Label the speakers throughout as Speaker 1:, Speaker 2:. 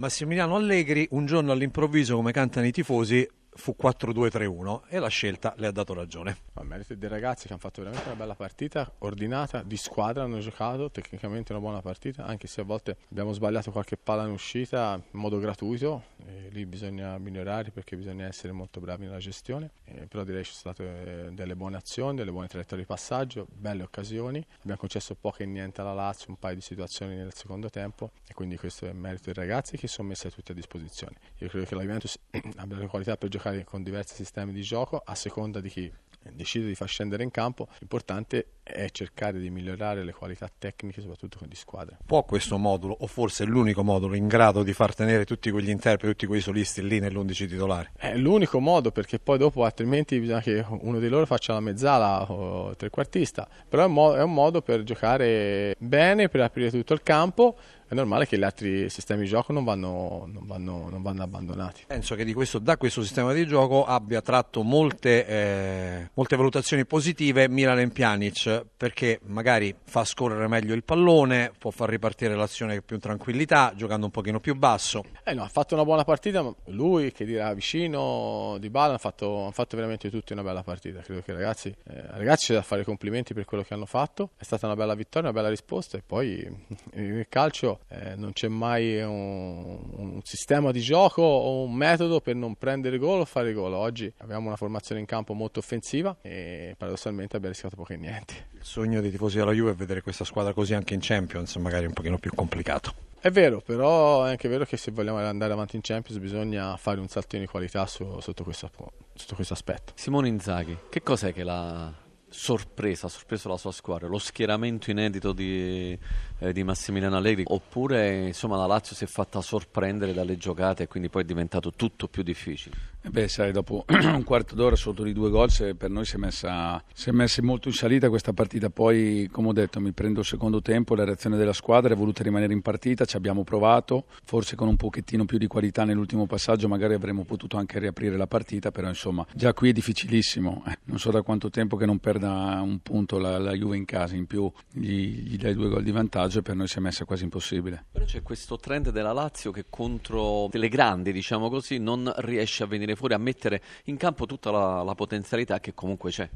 Speaker 1: Massimiliano Allegri, un giorno all'improvviso, come cantano i tifosi, fu 4-2-3-1 e la scelta le ha dato ragione.
Speaker 2: A merito dei ragazzi che hanno fatto veramente una bella partita, ordinata, di squadra, hanno giocato tecnicamente una buona partita, anche se a volte abbiamo sbagliato qualche palla in uscita in modo gratuito, lì bisogna migliorare perché bisogna essere molto bravi nella gestione, eh, però direi ci sono state eh, delle buone azioni, delle buone traiettorie di passaggio, belle occasioni, abbiamo concesso poco e niente alla Lazio, un paio di situazioni nel secondo tempo e quindi questo è merito dei ragazzi che sono messi tutti a disposizione. Io credo che la Juventus abbia le qualità per giocare con diversi sistemi di gioco a seconda di chi decide di far scendere in campo, l'importante è cercare di migliorare le qualità tecniche, soprattutto con di squadre.
Speaker 1: Può questo modulo, o forse è l'unico modulo in grado di far tenere tutti quegli interpreti, tutti quei solisti lì nell'11 titolare?
Speaker 2: È l'unico modo perché poi dopo altrimenti bisogna che uno di loro faccia la mezzala o trequartista, però è un modo per giocare bene, per aprire tutto il campo è normale che gli altri sistemi di gioco non vanno, non vanno, non vanno abbandonati.
Speaker 1: Penso che questo, da questo sistema di gioco abbia tratto molte, eh, molte valutazioni positive Milan Pjanic perché magari fa scorrere meglio il pallone, può far ripartire l'azione con più tranquillità, giocando un pochino più basso.
Speaker 2: Eh no, ha fatto una buona partita, lui che dirà vicino di Bala, hanno fatto, fatto veramente tutti una bella partita. Credo che ragazzi, eh, ragazzi c'è da fare complimenti per quello che hanno fatto, è stata una bella vittoria, una bella risposta e poi il calcio eh, non c'è mai un, un, sistema di gioco o un metodo per non prendere gol o fare gol. Oggi abbiamo una formazione in campo molto offensiva e paradossalmente abbiamo rischiato poco e niente.
Speaker 1: Il sogno dei tifosi della Juve è vedere questa squadra così anche in Champions, magari un pochino più complicato.
Speaker 2: È vero, però è anche vero che se vogliamo andare avanti in Champions bisogna fare un saltino di qualità su, sotto, questo, sotto questo aspetto.
Speaker 3: Simone Inzaghi, che cos'è che la sorpresa, ha sorpreso la sua squadra, lo schieramento inedito di, eh, di, Massimiliano Allegri, oppure insomma la Lazio si è fatta sorprendere dalle giocate e quindi poi è diventato tutto più difficile?
Speaker 4: Eh beh, sai, dopo un quarto d'ora sotto di due gol, per noi si è, messa, si è messa molto in salita questa partita. Poi, come ho detto, mi prendo il secondo tempo, la reazione della squadra è voluta rimanere in partita, ci abbiamo provato, forse con un pochettino più di qualità nell'ultimo passaggio magari avremmo potuto anche riaprire la partita, però insomma già qui è difficilissimo. Eh, non so da quanto tempo che non perda un punto la, la Juve in casa, in più gli, gli dai due gol di vantaggio e per noi si è messa quasi impossibile.
Speaker 3: Però c'è questo trend della Lazio che contro le grandi, diciamo così, non riesce a venire fuori, a mettere in campo tutta la, la potenzialità che comunque c'è.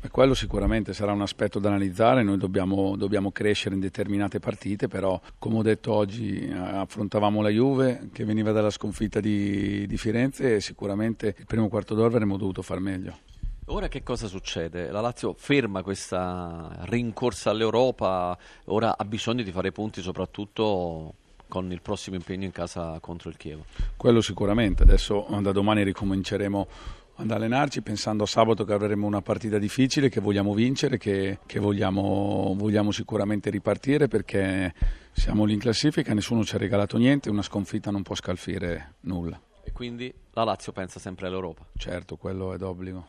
Speaker 4: Beh, quello sicuramente sarà un aspetto da analizzare, noi dobbiamo, dobbiamo crescere in determinate partite, però come ho detto oggi affrontavamo la Juve che veniva dalla sconfitta di, di Firenze e sicuramente il primo quarto d'ora avremmo dovuto far meglio.
Speaker 3: Ora che cosa succede? La Lazio ferma questa rincorsa all'Europa, ora ha bisogno di fare punti soprattutto con il prossimo impegno in casa contro il Chievo.
Speaker 4: Quello sicuramente, adesso da domani ricominceremo ad allenarci pensando a sabato che avremo una partita difficile, che vogliamo vincere, che, che vogliamo, vogliamo, sicuramente ripartire perché siamo lì in classifica, nessuno ci ha regalato niente, una sconfitta non può scalfire nulla.
Speaker 3: E quindi la Lazio pensa sempre all'Europa?
Speaker 4: Certo, quello è d'obbligo.